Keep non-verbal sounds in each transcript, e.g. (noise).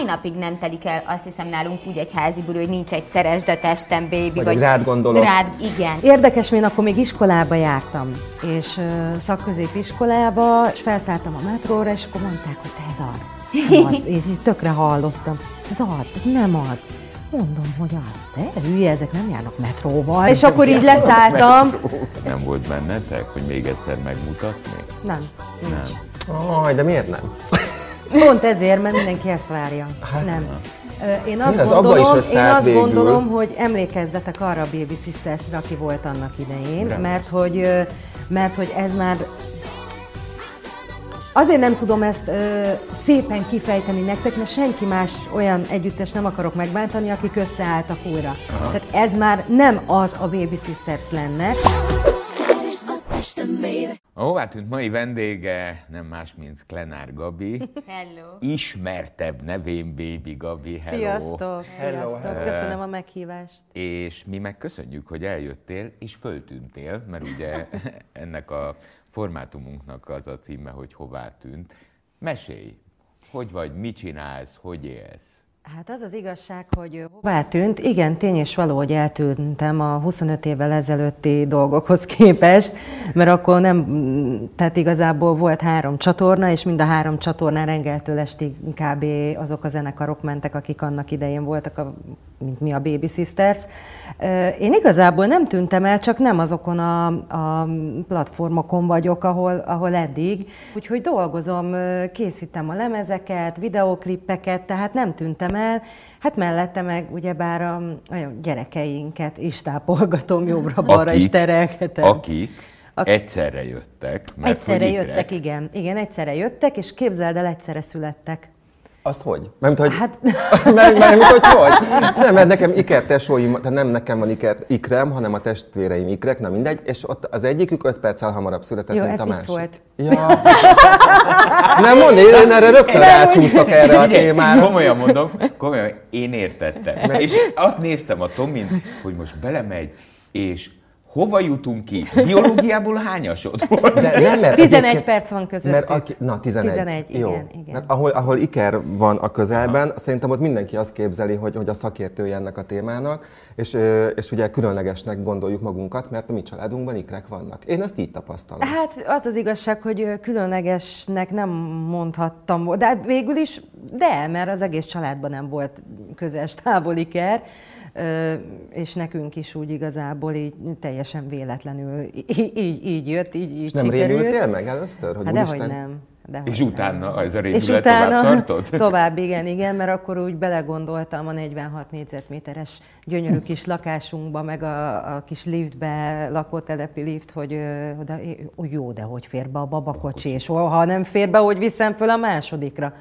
mai napig nem telik el, azt hiszem nálunk úgy egy házi buli, hogy nincs egy szeresd a testem, baby. Vagy, vagy rád gondolok. Rád, igen. Érdekes, én akkor még iskolába jártam, és uh, szakközépiskolába, és felszálltam a metróra, és akkor mondták, hogy te ez az. Nem az. (laughs) és így tökre hallottam. Ez az, ez nem az. Mondom, hogy az. De hülye, ezek nem járnak metróval. És akkor így leszálltam. Nem volt bennetek, hogy még egyszer megmutatni? Nem, nincs. Nem. Aj, de miért nem? Pont ezért, mert mindenki ezt várja. Hát, nem. Én azt, Mi az, abba gondolom, is én azt végül. gondolom, hogy emlékezzetek arra a Baby Sisters-re, aki volt annak idején, mert hogy, mert hogy ez már Azért nem tudom ezt ö, szépen kifejteni nektek, mert senki más olyan együttes nem akarok megbántani, akik összeálltak újra. Tehát ez már nem az a Baby Sisters lenne. A hová tűnt mai vendége nem más, mint Klenár Gabi. Hello. Ismertebb nevén Baby Gabi. Hello. Sziasztok! Sziasztok! Köszönöm a meghívást. És mi meg köszönjük, hogy eljöttél, és föltűntél, mert ugye (laughs) ennek a formátumunknak az a címe, hogy hová tűnt. Mesélj, hogy vagy, mit csinálsz, hogy élsz? Hát az az igazság, hogy hová tűnt? Igen, tény és való, hogy eltűntem a 25 évvel ezelőtti dolgokhoz képest, mert akkor nem, tehát igazából volt három csatorna, és mind a három csatornán rengeltől estig kb. azok a zenekarok mentek, akik annak idején voltak, a, mint mi a Baby Sisters. Én igazából nem tűntem el, csak nem azokon a, a platformokon vagyok, ahol, ahol eddig. Úgyhogy dolgozom, készítem a lemezeket, videóklippeket, tehát nem tűntem el. Hát mellette meg ugyebár a, a gyerekeinket is tápolgatom, jobbra-balra is terelgetem. akik Ak- egyszerre jöttek. Mert Egyszerre jöttek, igen. Igen, egyszerre jöttek, és képzeld el, egyszerre születtek. Azt hogy? Mert hogy... Hát (laughs) Mert, mert hogy hogy? Nem, mert nekem ikertesóim, tehát nem nekem van iker, ikrem, hanem a testvéreim ikrek, na mindegy, és ott az egyikük öt perccel hamarabb született, Jó, mint a másik. szólt. Ja. Nem mondd, én erre rögtön rácsúszok erre a témára. Komolyan mondom, komolyan, én értettem. És azt néztem a Tomin, hogy most belemegy, és hova jutunk ki? Biológiából hányasod volt? De nem, mert 11 egyébként- perc van közöttük. Mert aki, na, 11. 11, Jó. igen, igen. Mert ahol, ahol iker van a közelben, Aha. szerintem ott mindenki azt képzeli, hogy, hogy a szakértője ennek a témának, és, és ugye különlegesnek gondoljuk magunkat, mert a mi családunkban ikrek vannak. Én ezt így tapasztalom. Hát az az igazság, hogy különlegesnek nem mondhattam, de végül is, de, mert az egész családban nem volt közes távoli ker, ö, és nekünk is úgy igazából így teljesen véletlenül í- így, így jött, így, így és nem sikerült. rémültél meg először? Hogy Hát dehogy úristen, nem. Dehogy És nem. utána ez a És utána tovább tartott? (laughs) tovább, igen, igen, mert akkor úgy belegondoltam a 46 négyzetméteres gyönyörű kis lakásunkba, meg a, a kis liftbe, lakótelepi lift, hogy oda, ó, jó, de hogy fér be a babakocsi, és ha nem fér be, hogy viszem föl a másodikra.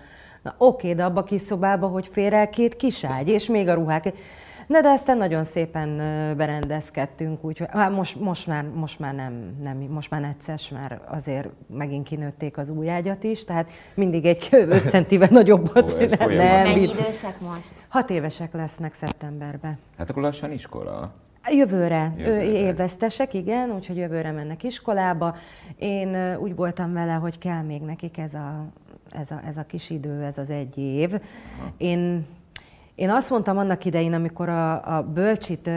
Na oké, de abba a kis szobába, hogy fér el két kiságy, és még a ruhák. Na de aztán nagyon szépen berendezkedtünk, úgyhogy hát most, most, már, most már nem, nem, most már necces, már azért megint kinőtték az új ágyat is, tehát mindig egy (laughs) 5 centivel nagyobbat Ó, csinál. Nem, Mennyi idősek most? Hat évesek lesznek szeptemberben. Hát akkor lassan iskola. Jövőre, Jövőre. évesztesek, igen, úgyhogy jövőre mennek iskolába. Én úgy voltam vele, hogy kell még nekik ez a, ez a, ez a kis idő, ez az egy év. Én én azt mondtam annak idején, amikor a, a bölcsit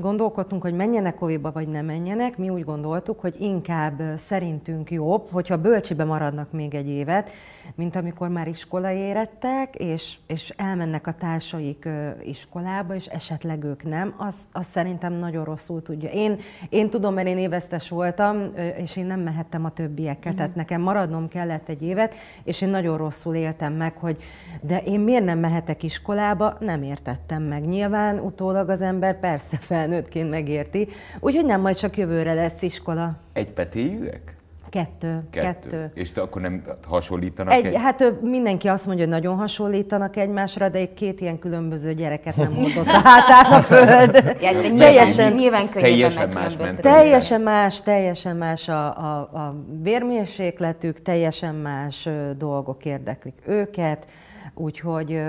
gondolkodtunk, hogy menjenek oviba, vagy nem menjenek, mi úgy gondoltuk, hogy inkább szerintünk jobb, hogyha bölcsibe maradnak még egy évet, mint amikor már iskola érettek, és, és elmennek a társaik iskolába, és esetleg ők nem, az, az szerintem nagyon rosszul tudja. Én, én tudom, mert én évesztes voltam, és én nem mehettem a többiekkel, tehát nekem maradnom kellett egy évet, és én nagyon rosszul éltem meg, hogy de én miért nem mehetek iskolába, nem értettem meg. Nyilván utólag az ember persze felnőttként megérti, úgyhogy nem, majd csak jövőre lesz iskola. Egy petéjűek? Kettő. Kettő. Kettő. És te akkor nem hasonlítanak Egy, egy... hát mindenki azt mondja, hogy nagyon hasonlítanak egymásra, de egy két ilyen különböző gyereket nem mondott (laughs) a hátán a föld. Ja, de nyilván, Teljesen- nyilván teljesen más. Teljesen más, teljesen más a, a, a vérmérsékletük, teljesen más dolgok érdeklik őket, úgyhogy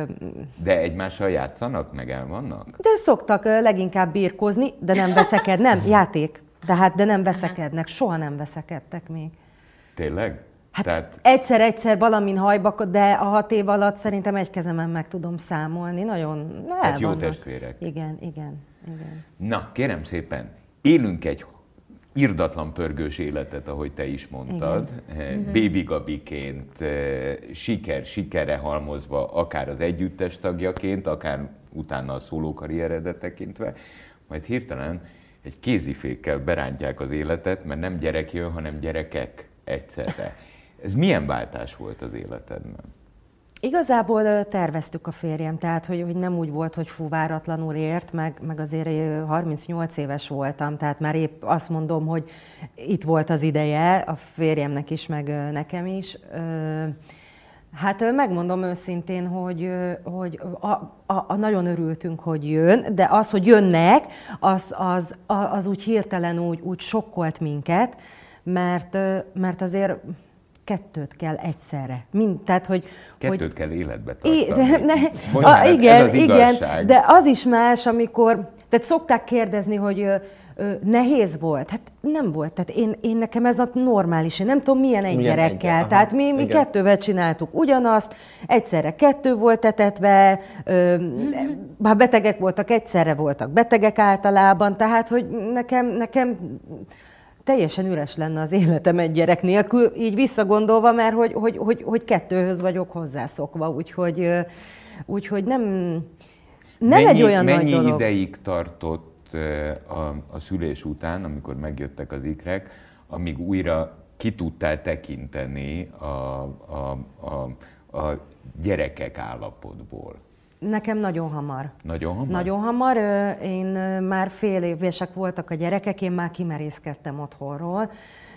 De egymással játszanak, meg el vannak? de szoktak leginkább birkózni, de nem veszeked, nem, (laughs) játék, tehát de nem veszekednek, soha nem veszekedtek még. Tényleg? Hát Tehát... egyszer-egyszer valamin hajba, de a hat év alatt szerintem egy kezemen meg tudom számolni. Nagyon Tehát jó testvérek. Igen, igen, igen. Na, kérem szépen, élünk egy irdatlan pörgős életet, ahogy te is mondtad, Igen. Mhm. Baby Gabiként, eh, siker, sikere halmozva, akár az együttes tagjaként, akár utána a szólókarrieredet tekintve, majd hirtelen egy kézifékkel berántják az életet, mert nem gyerek jön, hanem gyerekek egyszerre. Ez milyen váltás volt az életedben? Igazából terveztük a férjem, tehát hogy, hogy nem úgy volt, hogy fú, váratlanul ért, meg, meg azért 38 éves voltam, tehát már épp azt mondom, hogy itt volt az ideje, a férjemnek is, meg nekem is. Hát megmondom őszintén, hogy, hogy a, a, a nagyon örültünk, hogy jön, de az, hogy jönnek, az, az, az úgy hirtelen úgy, úgy sokkolt minket, mert, mert azért kettőt kell egyszerre. Mind, tehát, hogy, kettőt hogy, kell életbe tartani. De, ne, (laughs) a, igen, igen, de az is más, amikor, tehát szokták kérdezni, hogy ö, ö, nehéz volt. Hát nem volt. Tehát én, én nekem ez a normális. Én nem tudom, milyen egy milyen gyerekkel. Egy, tehát mi, mi kettővel csináltuk ugyanazt, egyszerre kettő volt etetve, ö, bár betegek voltak, egyszerre voltak betegek általában, tehát hogy nekem, nekem teljesen üres lenne az életem egy gyerek nélkül, így visszagondolva, mert hogy, hogy, hogy, hogy kettőhöz vagyok hozzászokva, úgyhogy, úgyhogy nem, nem mennyi, egy olyan mennyi nagy dolog. ideig tartott a, a szülés után, amikor megjöttek az ikrek, amíg újra ki tudtál tekinteni a, a, a, a gyerekek állapotból? Nekem nagyon hamar. Nagyon hamar? Nagyon hamar. Én már fél évesek voltak a gyerekek, én már kimerészkedtem otthonról,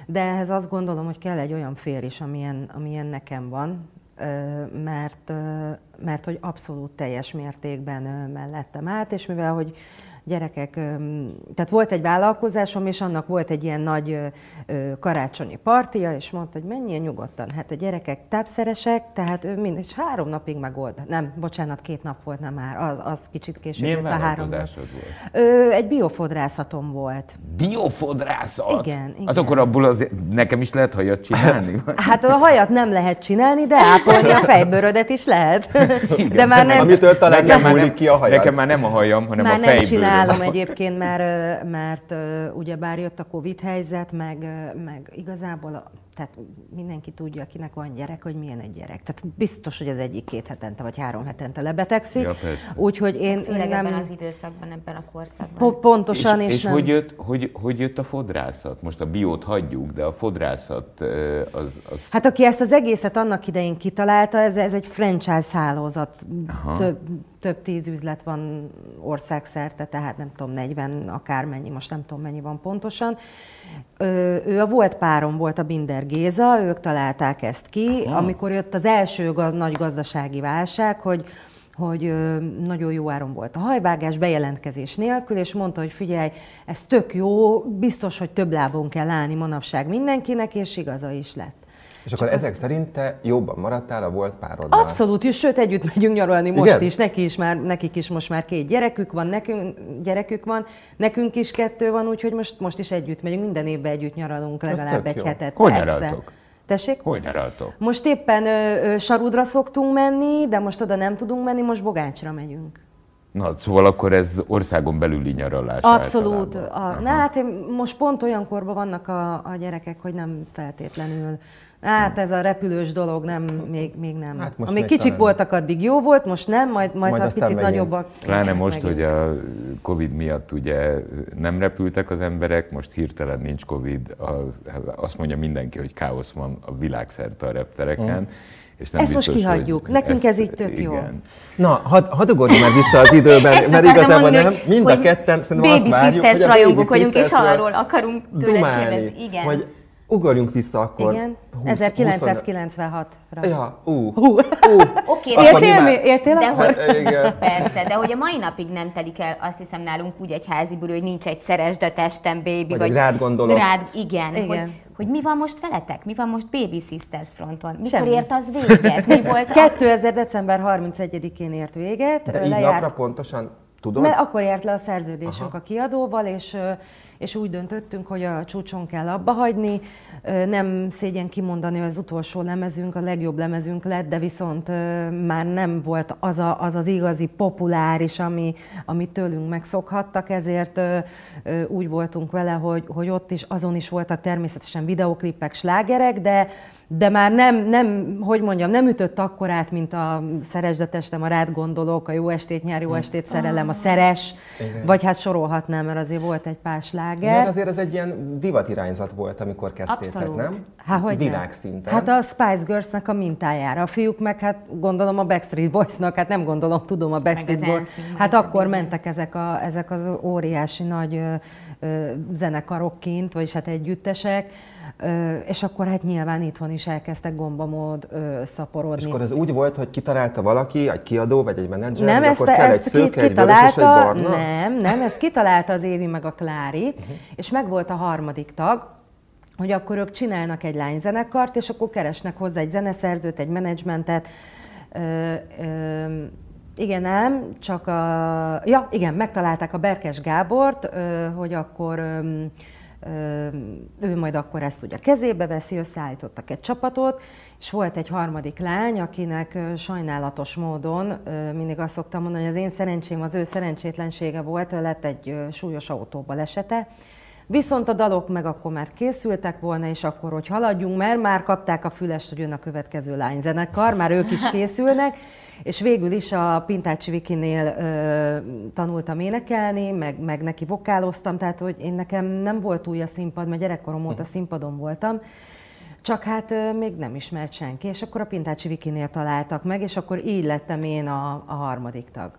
de ehhez azt gondolom, hogy kell egy olyan fél is, amilyen, amilyen nekem van, mert, mert hogy abszolút teljes mértékben mellettem át, és mivel, hogy gyerekek, tehát volt egy vállalkozásom, és annak volt egy ilyen nagy karácsonyi partia, és mondta, hogy menjél nyugodtan. Hát a gyerekek tápszeresek, tehát ő mindegy, három napig megold. Nem, bocsánat, két nap volt, nem már, az, az kicsit később. Milyen a három nap. volt? Ö, egy biofodrászatom volt. Biofodrászat? Igen, igen. Hát akkor abból az, nekem is lehet hajat csinálni? (laughs) hát a hajat nem lehet csinálni, de ápolni a fejbőrödet is lehet. (laughs) Igen, de már nem... Amitől talán nem múlik ki a hajad. Nekem már nem a hajam, hanem már a fejbőröd. Csinálom egyébként, mert, mert ugye bár jött a Covid helyzet, meg, meg igazából tehát mindenki tudja, akinek van gyerek, hogy milyen egy gyerek. Tehát biztos, hogy az egyik két hetente vagy három hetente lebetegszik. Ja, Úgyhogy én, Főleg én nem... ebben az időszakban, ebben a korszakban. Po- pontosan, és, és, és nem... hogy, jött, hogy, hogy jött a fodrászat? Most a biót hagyjuk, de a fodrászat az, az... Hát aki ezt az egészet annak idején kitalálta, ez, ez egy franchise hálózat. Több, több tíz üzlet van országszerte, tehát nem tudom, 40 akármennyi, most nem tudom mennyi van pontosan. Ő a volt párom volt a Binder Géza, ők találták ezt ki, Aha. amikor jött az első gaz, nagy gazdasági válság, hogy hogy nagyon jó áron volt a hajvágás, bejelentkezés nélkül, és mondta, hogy figyelj, ez tök jó, biztos, hogy több lábon kell állni manapság mindenkinek, és igaza is lett. És akkor ezek az... szerint te jobban maradtál a volt pároddal? Abszolút, és sőt, együtt megyünk nyaralni most Igen? is. Neki is már, nekik is most már két gyerekük van, nekünk gyerekük van, nekünk is kettő van, úgyhogy most, most is együtt megyünk, minden évben együtt nyaralunk legalább egy jó. hetet. Hol nyaraltok? Tessék? Hol nyaraltok? Most éppen ö, ö, Sarudra szoktunk menni, de most oda nem tudunk menni, most Bogácsra megyünk. Na, szóval akkor ez országon belüli nyaralás. Abszolút. A, na, hát most pont olyan korban vannak a, a gyerekek, hogy nem feltétlenül Hát ez a repülős dolog nem, még, még nem. Hát Amíg kicsik talán... voltak, addig jó volt, most nem, majd, majd, majd ha picit megint. nagyobbak. Pláne most, megint. hogy a Covid miatt ugye nem repültek az emberek, most hirtelen nincs Covid, a, azt mondja mindenki, hogy káosz van a világszerte a reptereken. Hmm. És nem Ezt biztos, most kihagyjuk. Nekünk ezt, ez így tök igen. jó. Na, hadd had ugorjunk már vissza az időben, mert igazából mondani, nem. Mind a ketten szerintem azt várjuk, hogy a rajongók vagyunk, és arról akarunk tőle kérdezni. Igen. Hogy ugorjunk vissza akkor. Igen, 1996-ra. Ja, ú. Uh. Uh. Uh. Oké, okay, értél, már... értél de hogy, hát, igen. Persze, de hogy a mai napig nem telik el, azt hiszem nálunk úgy egy házi buli, hogy nincs egy szeresd a testem, baby, vagy, vagy rád gondolok. Rád, igen, igen. Hogy, hogy mi van most veletek? Mi van most Baby Sisters fronton? Mikor Semmi. ért az véget? Mi volt 2000. A... december 31-én ért véget. De így lejárt... napra pontosan Tudod? Mert akkor járt le a szerződésünk Aha. a kiadóval, és, és úgy döntöttünk, hogy a csúcson kell abba hagyni. Nem szégyen kimondani, hogy az utolsó lemezünk, a legjobb lemezünk lett, de viszont már nem volt az a, az, az igazi populáris, ami, amit tőlünk megszokhattak, ezért úgy voltunk vele, hogy, hogy ott is, azon is voltak természetesen videoklipek, slágerek, de de már nem, nem, hogy mondjam, nem ütött akkorát, mint a Szeresd a testem, a rád gondolok, a Jó estét nyár, Jó estét szerelem, a Szeres, Igen. vagy hát sorolhatnám, mert azért volt egy pár sláger. Igen, azért ez egy ilyen divatirányzat volt, amikor kezdtétek, Abszolút. nem? Há, hogy Világszinten. Hát a Spice Girls-nek a mintájára. A fiúk meg hát gondolom a Backstreet Boys-nak, hát nem gondolom, tudom a Backstreet Boys. Hát akkor mentek ezek, a, ezek az óriási nagy ö, ö, zenekarok kint, vagyis hát együttesek és akkor hát nyilván itthon is elkezdtek gombamód szaporodni. És akkor ez úgy volt, hogy kitalálta valaki, egy kiadó vagy egy menedzser, nem, ezt, akkor kell ezt egy szőke, egy vörös és egy barna? Nem, nem, ezt kitalálta az Évi meg a Klári, uh-huh. és meg volt a harmadik tag, hogy akkor ők csinálnak egy lányzenekart, és akkor keresnek hozzá egy zeneszerzőt, egy menedzsmentet, ö, ö, igen, nem, csak a... Ja, igen, megtalálták a Berkes Gábort, hogy akkor... Ő majd akkor ezt ugye kezébe veszi, összeállítottak egy csapatot, és volt egy harmadik lány, akinek sajnálatos módon, mindig azt szoktam mondani, hogy az én szerencsém az ő szerencsétlensége volt, lett egy súlyos autóbalesete, Viszont a dalok meg akkor már készültek volna, és akkor, hogy haladjunk, mert már kapták a fülest, hogy jön a következő lányzenekar, már ők is (laughs) készülnek, és végül is a Pintácsi Vikinél ö, tanultam énekelni, meg, meg neki vokáloztam, tehát hogy én nekem nem volt új a színpad, mert gyerekkorom óta színpadon voltam, csak hát ö, még nem ismert senki, és akkor a Pintácsi Vikinél találtak meg, és akkor így lettem én a, a harmadik tag.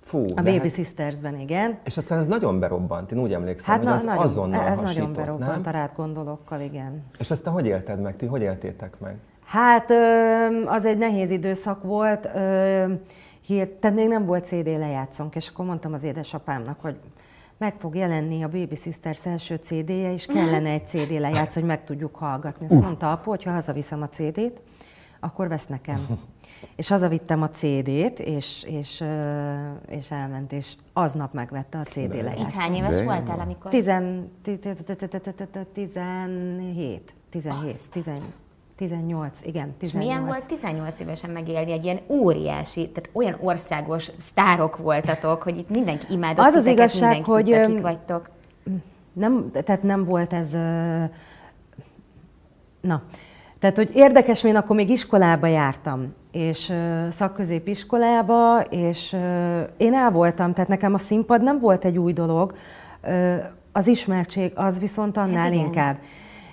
Fú, a Baby hát... Sisters-ben, igen. És aztán ez nagyon berobbant, én úgy emlékszem, hát hogy az nagyon, azonnal Ez hasított, nagyon berobbant nem? a rád gondolokkal, igen. És aztán hogy élted meg, ti hogy éltétek meg? Hát az egy nehéz időszak volt, tehát még nem volt CD lejátszónk, és akkor mondtam az édesapámnak, hogy meg fog jelenni a Baby Sisters első CD-je, és kellene egy CD lejátszó, hogy meg tudjuk hallgatni. Azt mondta apu, hogy ha hazaviszem a CD-t, akkor vesz nekem. (laughs) És hazavittem a CD-t, és, és, és elment, és aznap megvette a CD lejátszót. Itt hány éves voltál, amikor? 17. 17. 17. 18, igen, 18. És milyen volt 18 évesen megélni egy ilyen óriási, tehát olyan országos sztárok voltatok, hogy itt mindenki imádott Az az igazság, hogy tudta, kik vagytok. Nem, tehát nem volt ez... Na, tehát, hogy érdekes, én akkor még iskolába jártam, és szakközépiskolába, és én el voltam, tehát nekem a színpad nem volt egy új dolog, az ismertség az viszont annál hát inkább.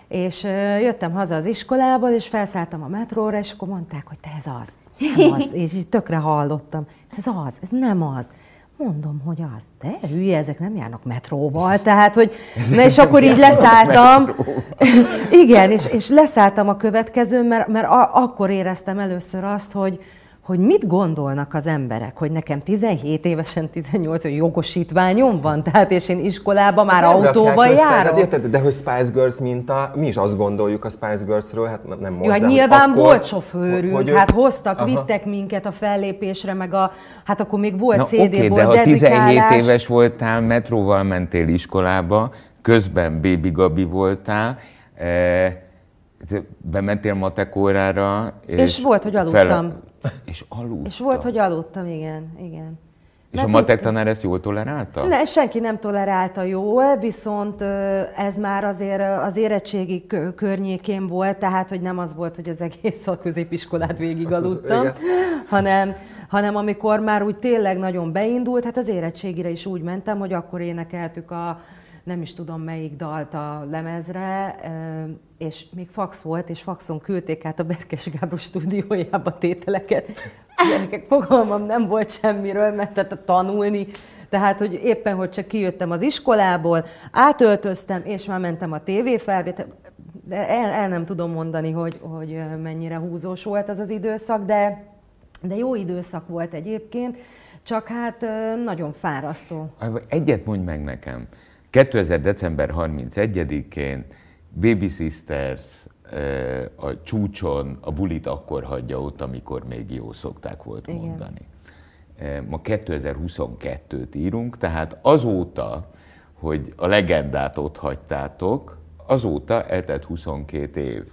És jöttem haza az iskolából, és felszálltam a metróra, és akkor mondták, hogy te ez az. Nem (laughs) az. és így tökre hallottam. Ez az, ez nem az. Mondom, hogy az. De hülye, ezek nem járnak metróval. Tehát, hogy... Na és akkor így leszálltam. (laughs) Igen, és, és leszálltam a következőn, mert, mert a, akkor éreztem először azt, hogy, hogy mit gondolnak az emberek, hogy nekem 17 évesen 18 jogosítványom van, tehát és én iskolába már hát autóval járok. Össze, de, de hogy Spice Girls minta, mi is azt gondoljuk a Spice Girlsről, hát nem most, Jó, hát nyilván akkor, volt sofőrünk, hogy hát hoztak, aha. vittek minket a fellépésre, meg a, hát akkor még volt Na, CD, okay, volt de ha 17 éves voltál, metróval mentél iskolába, közben Baby Gabi voltál, eh, bementél matek órára, és, és volt, hogy aludtam. Fel, (laughs) és aludtam. És volt, hogy aludtam, igen, igen. És Mert a matek tanár ezt jól tolerálta? Ne, senki nem tolerálta jól, viszont ez már azért az érettségi környékén volt, tehát hogy nem az volt, hogy az egész szakközépiskolát végig aludtam, hanem, hanem amikor már úgy tényleg nagyon beindult, hát az érettségire is úgy mentem, hogy akkor énekeltük a nem is tudom melyik dalt a lemezre, és még fax volt, és faxon küldték át a Berkes Gábor stúdiójába tételeket. Gyerekek, fogalmam nem volt semmiről, mert tehát tanulni, tehát, hogy éppen, hogy csak kijöttem az iskolából, átöltöztem, és már mentem a tévéfelvétel, de el, el nem tudom mondani, hogy, hogy mennyire húzós volt az az időszak, de, de jó időszak volt egyébként, csak hát nagyon fárasztó. Egyet mondj meg nekem. 2000. december 31-én Baby Sisters a csúcson a bulit akkor hagyja ott, amikor még jó szokták volt mondani. ma 2022-t írunk, tehát azóta, hogy a legendát ott hagytátok, azóta eltelt 22 év.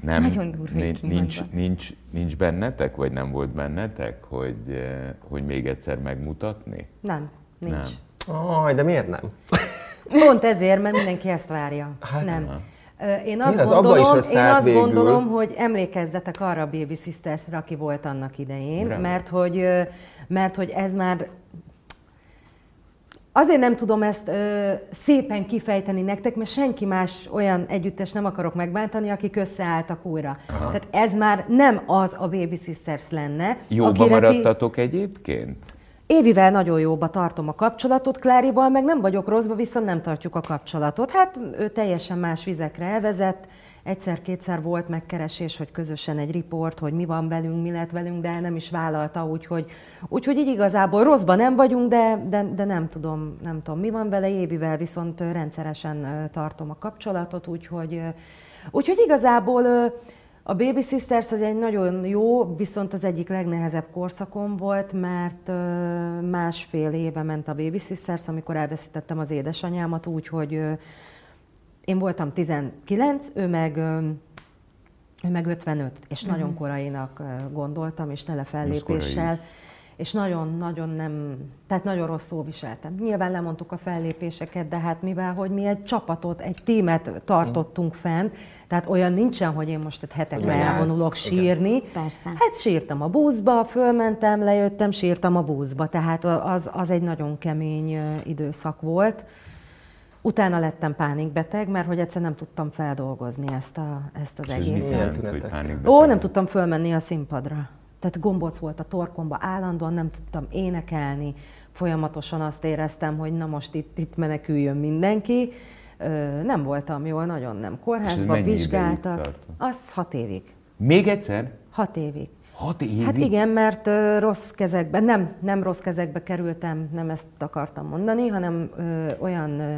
Nem, Nagyon durva nincs, nincs, nincs, nincs bennetek, vagy nem volt bennetek, hogy, hogy még egyszer megmutatni? Nem, nincs. Nem. Aj, de miért nem? Pont ezért, mert mindenki ezt várja. Hát, nem. Én azt, az gondolom, is én azt végül. gondolom, hogy emlékezzetek arra a Baby Sisters-re, aki volt annak idején, mert hogy, mert hogy ez már Azért nem tudom ezt ö, szépen kifejteni nektek, mert senki más olyan együttes nem akarok megbántani, akik összeálltak újra. Aha. Tehát ez már nem az a Baby Sisters lenne. Jóba maradtatok ti... egyébként? Évivel nagyon jóba tartom a kapcsolatot, Klárival meg nem vagyok rosszba, viszont nem tartjuk a kapcsolatot. Hát ő teljesen más vizekre elvezett, egyszer-kétszer volt megkeresés, hogy közösen egy riport, hogy mi van velünk, mi lett velünk, de nem is vállalta, úgyhogy, úgyhogy így igazából rosszban nem vagyunk, de, de, de nem, tudom, nem tudom, mi van vele, Évivel viszont rendszeresen tartom a kapcsolatot, úgyhogy, úgyhogy igazából a Baby Sisters az egy nagyon jó, viszont az egyik legnehezebb korszakom volt, mert másfél éve ment a Baby Sisters, amikor elveszítettem az édesanyámat, úgyhogy én voltam 19, ő meg, ő meg 55, és uh-huh. nagyon korainak gondoltam, és tele fellépéssel és nagyon-nagyon nem, tehát nagyon rosszul viseltem. Nyilván lemondtuk a fellépéseket, de hát mivel, hogy mi egy csapatot, egy tímet tartottunk fenn, tehát olyan nincsen, hogy én most egy hetekre elvonulok sírni. Persze. Hát sírtam a buszba, fölmentem, lejöttem, sírtam a buszba, tehát az, az egy nagyon kemény időszak volt. Utána lettem pánikbeteg, mert hogy egyszer nem tudtam feldolgozni ezt, a, ezt az egészet. Ó, nem tudtam fölmenni a színpadra tehát gombóc volt a torkomba állandóan, nem tudtam énekelni, folyamatosan azt éreztem, hogy na most itt, itt meneküljön mindenki. Nem voltam jól, nagyon nem. Kórházba vizsgáltak. Az hat évig. Még egyszer? Hat évig. Hat évig? Hát igen, mert ö, rossz kezekbe, nem, nem rossz kezekbe kerültem, nem ezt akartam mondani, hanem ö, olyan ö,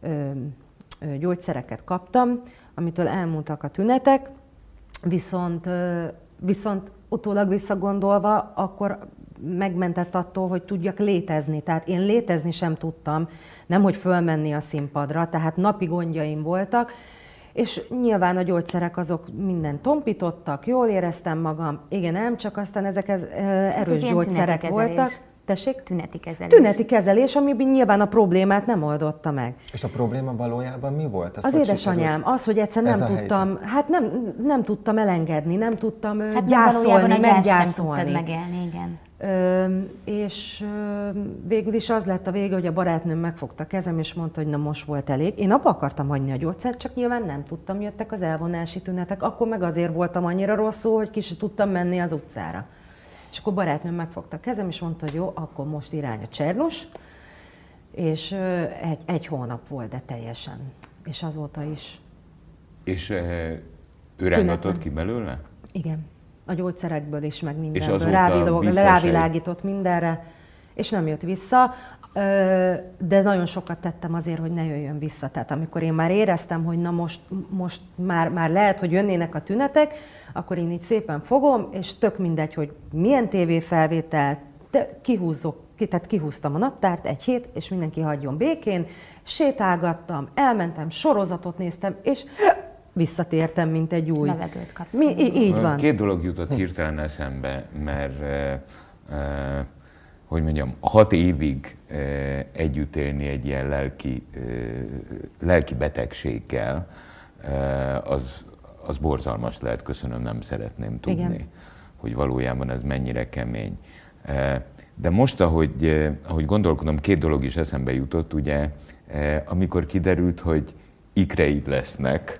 ö, gyógyszereket kaptam, amitől elmúltak a tünetek, viszont, ö, viszont utólag visszagondolva, akkor megmentett attól, hogy tudjak létezni. Tehát én létezni sem tudtam, nem hogy fölmenni a színpadra, tehát napi gondjaim voltak, és nyilván a gyógyszerek azok minden tompítottak, jól éreztem magam, igen, nem, csak aztán ezek ez, erős hát gyógyszerek voltak. Tessék? Tüneti kezelés. Tüneti kezelés, ami nyilván a problémát nem oldotta meg. És a probléma valójában mi volt? Azt az édesanyám, sikerült? az, hogy egyszer nem tudtam, helyzet? hát nem, nem tudtam elengedni, nem tudtam hát gyászolni, meggyászolni. Megélni, igen. Ö, és ö, végül is az lett a vége, hogy a barátnőm megfogta kezem, és mondta, hogy na most volt elég. Én abba akartam hagyni a gyógyszert, csak nyilván nem tudtam, jöttek az elvonási tünetek. Akkor meg azért voltam annyira rosszul, hogy ki tudtam menni az utcára. És akkor barátnőm megfogta a kezem, és mondta, hogy jó, akkor most irány a Csernus, és egy, egy hónap volt, de teljesen. És azóta is. És ő rángatott ki belőle? Igen. A gyógyszerekből is, meg mindenből. Rávilog, rávilágított mindenre, és nem jött vissza. De nagyon sokat tettem azért, hogy ne jöjjön vissza. Tehát amikor én már éreztem, hogy na most, most már, már lehet, hogy jönnének a tünetek, akkor én így szépen fogom, és tök mindegy, hogy milyen tévéfelvétel, kihúzok, tehát kihúztam a naptárt egy hét, és mindenki hagyjon békén, sétálgattam, elmentem, sorozatot néztem, és visszatértem, mint egy új. Levegőt kaptam. Mi, így van. Két dolog jutott hirtelen eszembe, mert e, e, hogy mondjam, hat évig e, együtt élni egy ilyen lelki, e, lelki betegséggel, e, az, az borzalmas lehet, köszönöm, nem szeretném tudni, Igen. hogy valójában ez mennyire kemény. De most, ahogy, ahogy gondolkodom, két dolog is eszembe jutott, ugye, amikor kiderült, hogy ikreid lesznek,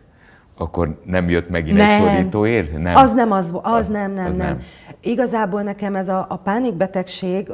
akkor nem jött megint nem. egy szorítóért? Nem. Az nem, az, az, az nem, nem, az nem. nem. Igazából nekem ez a, a pánikbetegség,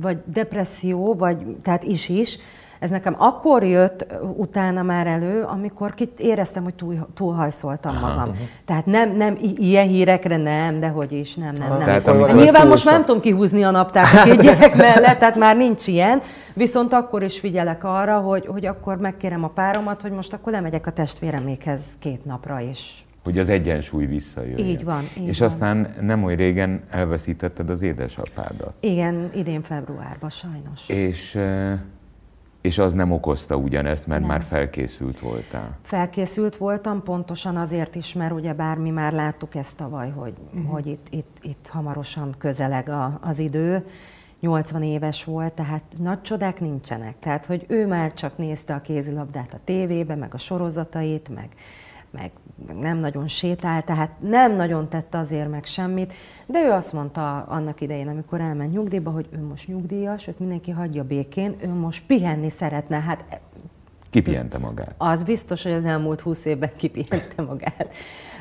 vagy depresszió, vagy tehát is is, ez nekem akkor jött utána már elő, amikor éreztem, hogy túl, túlhajszoltam magam. Aha. Tehát nem, nem ilyen hírekre nem, de hogy is, nem, nem, nem. Tehát, amikor Nyilván most nem tudom kihúzni a naptárt két gyerek mellett, tehát már nincs ilyen, viszont akkor is figyelek arra, hogy, hogy akkor megkérem a páromat, hogy most akkor lemegyek a testvéremékhez két napra is hogy az egyensúly visszajöjjön. Így van, így És van. aztán nem oly régen elveszítetted az édesapádat. Igen, idén februárban sajnos. És, és az nem okozta ugyanezt, mert Nem. már felkészült voltál. Felkészült voltam, pontosan azért is, mert ugye bármi már láttuk ezt tavaly, hogy, uh-huh. hogy itt, itt, itt hamarosan közeleg a, az idő. 80 éves volt, tehát nagy csodák nincsenek. Tehát, hogy ő már csak nézte a kézilabdát a tévébe, meg a sorozatait, meg, meg, meg nem nagyon sétált, tehát nem nagyon tette azért meg semmit, de ő azt mondta annak idején, amikor elment nyugdíjba, hogy ő most nyugdíjas, őt mindenki hagyja békén, ő most pihenni szeretne. Hát Kipihente magát. az biztos, hogy az elmúlt húsz évben kipihente magát.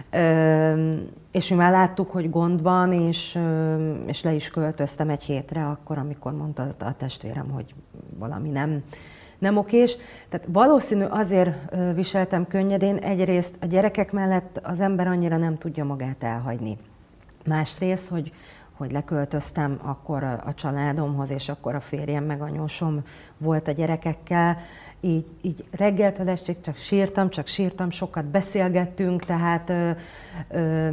Ö, és mi már láttuk, hogy gond van, és, és le is költöztem egy hétre, akkor, amikor mondta a testvérem, hogy valami nem, nem okés. Tehát valószínű azért viseltem könnyedén, egyrészt a gyerekek mellett az ember annyira nem tudja magát elhagyni. Másrészt, hogy, hogy leköltöztem akkor a családomhoz, és akkor a férjem meg anyósom volt a gyerekekkel, így, így reggeltől estig csak sírtam, csak sírtam, sokat beszélgettünk, tehát ö, ö,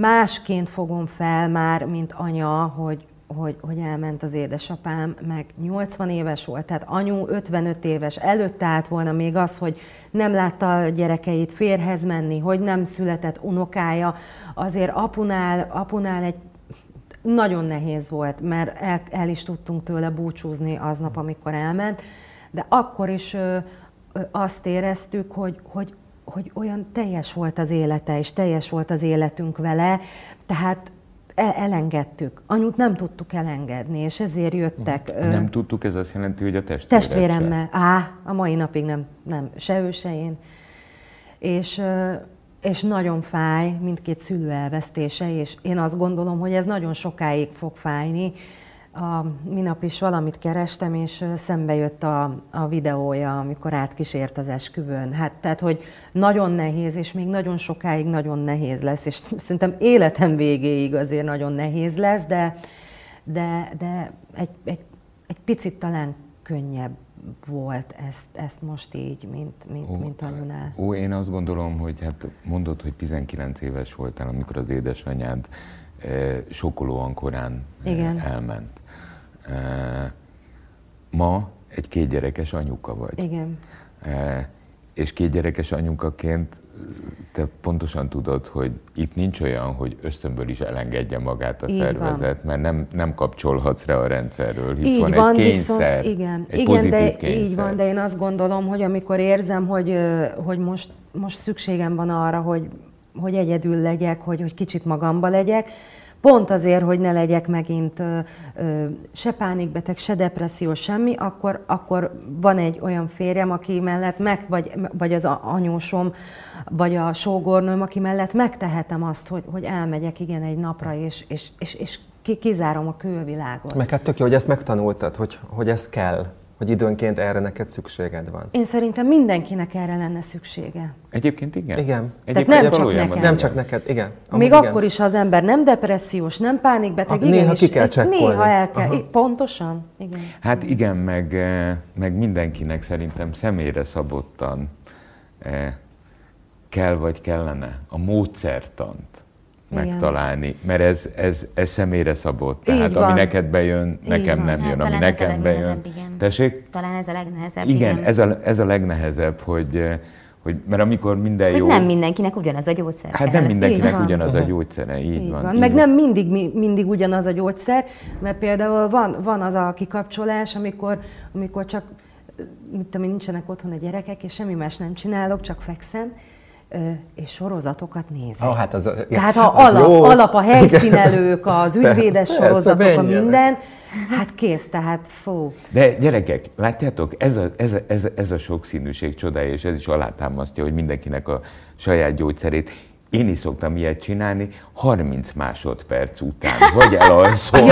másként fogom fel már, mint anya, hogy, hogy, hogy elment az édesapám, meg 80 éves volt, tehát anyu 55 éves, előtte állt volna még az, hogy nem látta a gyerekeit férhez menni, hogy nem született unokája, azért apunál, apunál egy nagyon nehéz volt, mert el, el is tudtunk tőle búcsúzni aznap, amikor elment, de akkor is ö, ö, azt éreztük, hogy, hogy, hogy olyan teljes volt az élete, és teljes volt az életünk vele, tehát elengedtük. Anyut nem tudtuk elengedni, és ezért jöttek. ö, Nem tudtuk, ez azt jelenti, hogy a testvéred se. Testvéremmel. Á, a mai napig nem, nem, se ő, se én. És, ö, és nagyon fáj mindkét szülő elvesztése, és én azt gondolom, hogy ez nagyon sokáig fog fájni. A, minap is valamit kerestem, és szembe jött a, a videója, amikor átkísért az esküvőn. Hát, tehát, hogy nagyon nehéz, és még nagyon sokáig nagyon nehéz lesz, és szerintem életem végéig azért nagyon nehéz lesz, de, de, de egy, egy, egy picit talán könnyebb volt ezt, ezt most így, mint, mint, mint anyunál. Ó, én azt gondolom, hogy hát mondod, hogy 19 éves voltál, amikor az édesanyád eh, sokkolóan korán eh, Igen. elment. Eh, ma egy kétgyerekes anyuka vagy. Igen. Eh, és kétgyerekes anyukaként te pontosan tudod, hogy itt nincs olyan, hogy ösztönből is elengedje magát a Így szervezet, mert nem, nem kapcsolhatsz rá a rendszerről, hisz Így van, van, egy kényszer, viszont, igen, egy igen de kényszer. így van, de én azt gondolom, hogy amikor érzem, hogy, hogy most, most szükségem van arra, hogy, hogy egyedül legyek, hogy, hogy kicsit magamba legyek, pont azért, hogy ne legyek megint ö, ö, se pánikbeteg, se depresszió, semmi, akkor, akkor van egy olyan férjem, aki mellett meg, vagy, vagy az anyósom, vagy a sógornőm, aki mellett megtehetem azt, hogy, hogy elmegyek igen egy napra, és, és, és, és ki- kizárom a külvilágot. Meg hát tök jó, hogy ezt megtanultad, hogy, hogy ez kell, hogy időnként erre neked szükséged van. Én szerintem mindenkinek erre lenne szüksége. Egyébként igen. Igen. Egyébként nem csak nekem. Nem igen. csak neked, igen. Még Amúgy akkor is, ha az ember nem depressziós, nem pánikbeteg, igen, néha ki kell csekkolni. Néha el kell, Aha. Pontosan, igen. Hát igen, meg, eh, meg mindenkinek szerintem személyre szabottan eh, kell vagy kellene a módszertant Igen. megtalálni, mert ez, ez, ez személyre szabott. Így Tehát van. ami neked bejön, nekem nem Hát jön, ami talán ez a neked bejön. igen. Tessék? Talán ez a legnehezebb. Igen, ez a, ez a legnehezebb, hogy, eh, hogy mert amikor minden Hogy jó... nem mindenkinek ugyanaz a gyógyszer Hát nem mindenkinek Így van. ugyanaz a gyógyszere, így, Így van. van. így Meg van. nem mindig, mi- mindig ugyanaz a gyógyszer, mert például van, van az a kikapcsolás, amikor, amikor csak, mit tudom, én, nincsenek otthon a gyerekek, és semmi más nem csinálok, csak fekszem, és sorozatokat nézek. Ah, hát az, Tehát ha az alap, jó. alap a helyszínelők, az ügyvédes Persze, sorozatok, a minden, hát kész, tehát fú. De gyerekek, látjátok, ez a, ez, a, ez, a, ez a sokszínűség csodája, és ez is alátámasztja, hogy mindenkinek a saját gyógyszerét. Én is szoktam ilyet csinálni, 30 másodperc után, vagy elalszom,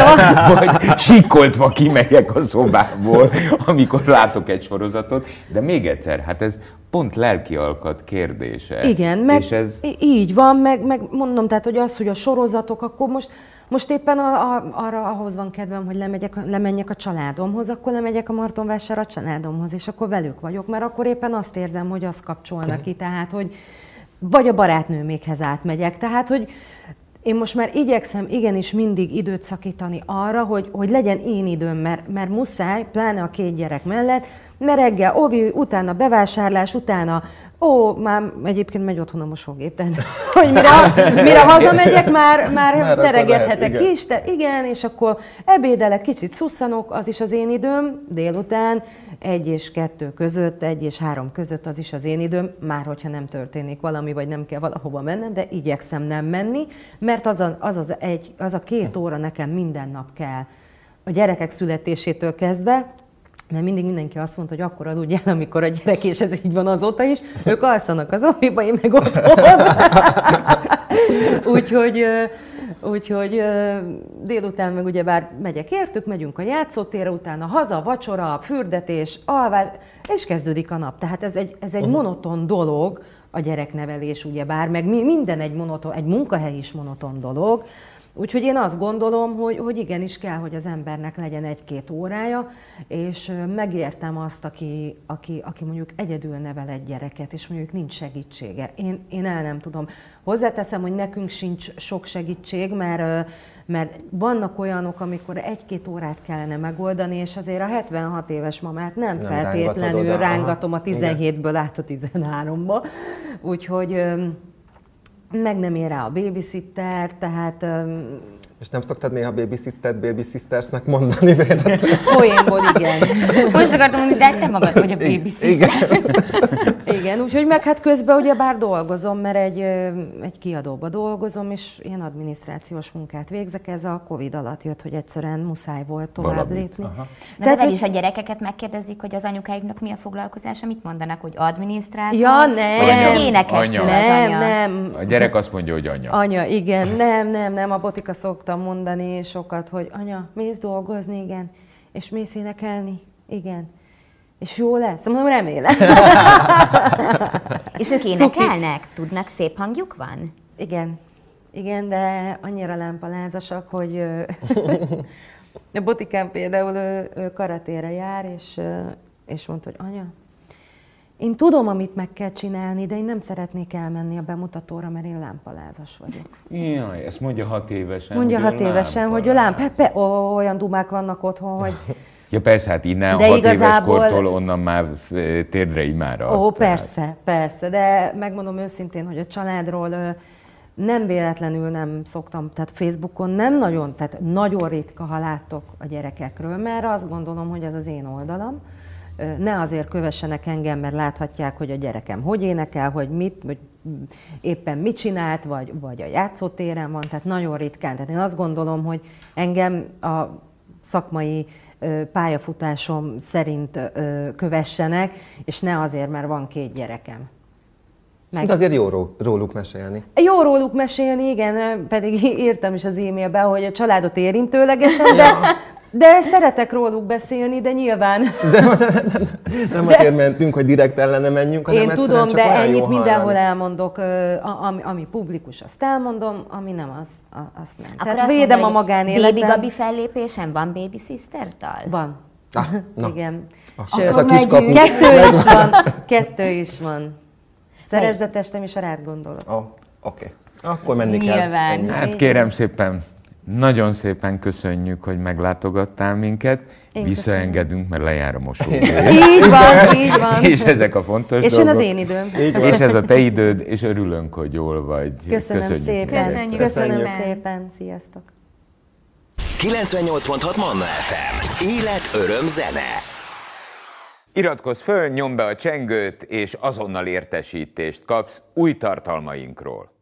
vagy sikoltva kimegyek a szobából, amikor látok egy sorozatot, de még egyszer, hát ez pont lelki alkat kérdése. Igen, meg És ez, így van, meg, meg mondom, tehát, hogy az, hogy a sorozatok, akkor most, most éppen a, a, arra ahhoz van kedvem, hogy lemegyek, lemenjek a családomhoz, akkor lemegyek a Martonvásárra a családomhoz, és akkor velük vagyok, mert akkor éppen azt érzem, hogy azt kapcsolnak ki, tehát, hogy vagy a barátnőmékhez átmegyek. Tehát, hogy én most már igyekszem igenis mindig időt szakítani arra, hogy, hogy legyen én időm, mert, mert muszáj, pláne a két gyerek mellett, mert reggel ovi, utána bevásárlás, utána Ó, már egyébként megy otthon a mosógép, tehát (laughs) hogy mire, mire hazamegyek, már, már, már teregethetek lehet, is, te, igen, és akkor ebédelek, kicsit szusszanok, az is az én időm, délután, egy és kettő között, egy és három között az is az én időm, már hogyha nem történik valami, vagy nem kell valahova mennem, de igyekszem nem menni, mert az a, az, az, egy, az a két óra nekem minden nap kell. A gyerekek születésétől kezdve, mert mindig mindenki azt mondta, hogy akkor aludj el, amikor a gyerek, és ez így van azóta is, ők alszanak az oviba, én meg otthon. (laughs) úgyhogy, úgyhogy délután meg ugye bár megyek értük, megyünk a játszótérre, utána haza, vacsora, fürdetés, alvás, és kezdődik a nap. Tehát ez egy, ez egy monoton dolog, a gyereknevelés, ugye bár, meg minden egy monoton, egy munkahely is monoton dolog, Úgyhogy én azt gondolom, hogy, hogy igenis kell, hogy az embernek legyen egy-két órája, és megértem azt, aki, aki, aki mondjuk egyedül nevel egy gyereket, és mondjuk nincs segítsége. Én, én el nem tudom. Hozzáteszem, hogy nekünk sincs sok segítség, mert, mert vannak olyanok, amikor egy-két órát kellene megoldani, és azért a 76 éves mamát nem, nem feltétlenül rángatom a 17-ből át a 13-ba. Úgyhogy meg nem ér rá a babysitter, tehát... És nem szoktad néha babysitter, baby sistersnek mondani véletlenül? Poénból, igen. Most akartam mondani, de te magad vagy a babysitter. Igen. Igen, úgyhogy meg hát közben ugye bár dolgozom, mert egy, egy kiadóba dolgozom, és ilyen adminisztrációs munkát végzek. Ez a Covid alatt jött, hogy egyszerűen muszáj volt tovább lépni. Aha. De Tehát, hogy... is a gyerekeket megkérdezik, hogy az anyukáiknak mi a foglalkozása, mit mondanak, hogy adminisztrátor? Ja, nem. Vagy az, hogy énekes anya. Nem, nem. A gyerek azt mondja, hogy anya. Anya, igen. Nem, nem, nem. A botika szoktam mondani sokat, hogy anya, mész dolgozni, igen. És mész énekelni, igen. És jó lesz? Mondom, remélem. (laughs) és ők énekelnek? Cuki. Tudnak? Szép hangjuk van? Igen. Igen, de annyira lámpalázasak, hogy a (laughs) botikám például ő, ő karatére jár, és, és mondta, hogy anya, én tudom, amit meg kell csinálni, de én nem szeretnék elmenni a bemutatóra, mert én lámpalázas vagyok. Jaj, ezt mondja hat évesen. Mondja hat évesen, hogy a lámp, pe, olyan dumák vannak otthon, hogy (laughs) Ja persze, hát innen de hat igazából... éves kortól onnan már térdre imára. Ó, persze, tehát. persze, de megmondom őszintén, hogy a családról nem véletlenül nem szoktam, tehát Facebookon nem nagyon, tehát nagyon ritka, ha láttok a gyerekekről, mert azt gondolom, hogy ez az én oldalam. Ne azért kövessenek engem, mert láthatják, hogy a gyerekem hogy énekel, hogy mit, hogy éppen mit csinált, vagy, vagy a játszótéren van, tehát nagyon ritkán. Tehát én azt gondolom, hogy engem a szakmai pályafutásom szerint kövessenek, és ne azért, mert van két gyerekem. Meg... De azért jó róluk mesélni. Jó róluk mesélni, igen, pedig írtam is az e-mailbe, hogy a családot érintőlegesen, de, de szeretek róluk beszélni, de nyilván... De nem azért de, mentünk, hogy direkt ellene menjünk, hanem Én tudom, csak de ennyit mindenhol elmondok, ami, ami publikus, azt elmondom, ami nem, az, azt nem. Akkor Tehát védem mondani, a magánéletem. Baby Gabi fellépésen van Baby Sisters dal? Van. Ah, na. Igen. Ah, Sőt, ez a kis kapu. Kettő is van. Kettő is van. Szeresd a testem, és a rád gondolok. Oh, Oké. Okay. Akkor menni Nyilván. kell. Hát kérem szépen, nagyon szépen köszönjük, hogy meglátogattál minket. Én Visszaengedünk, mert lejár a mosó. így van, így van. (laughs) És ezek a fontos És dolgok. az én időm. És ez a te időd, és örülünk, hogy jól vagy. Köszönöm Köszönjük szépen. Köszönjük. Köszönöm szépen. Sziasztok. 98.6 Manna FM. Élet, öröm, zene. Iratkozz föl, nyomd be a csengőt, és azonnal értesítést kapsz új tartalmainkról.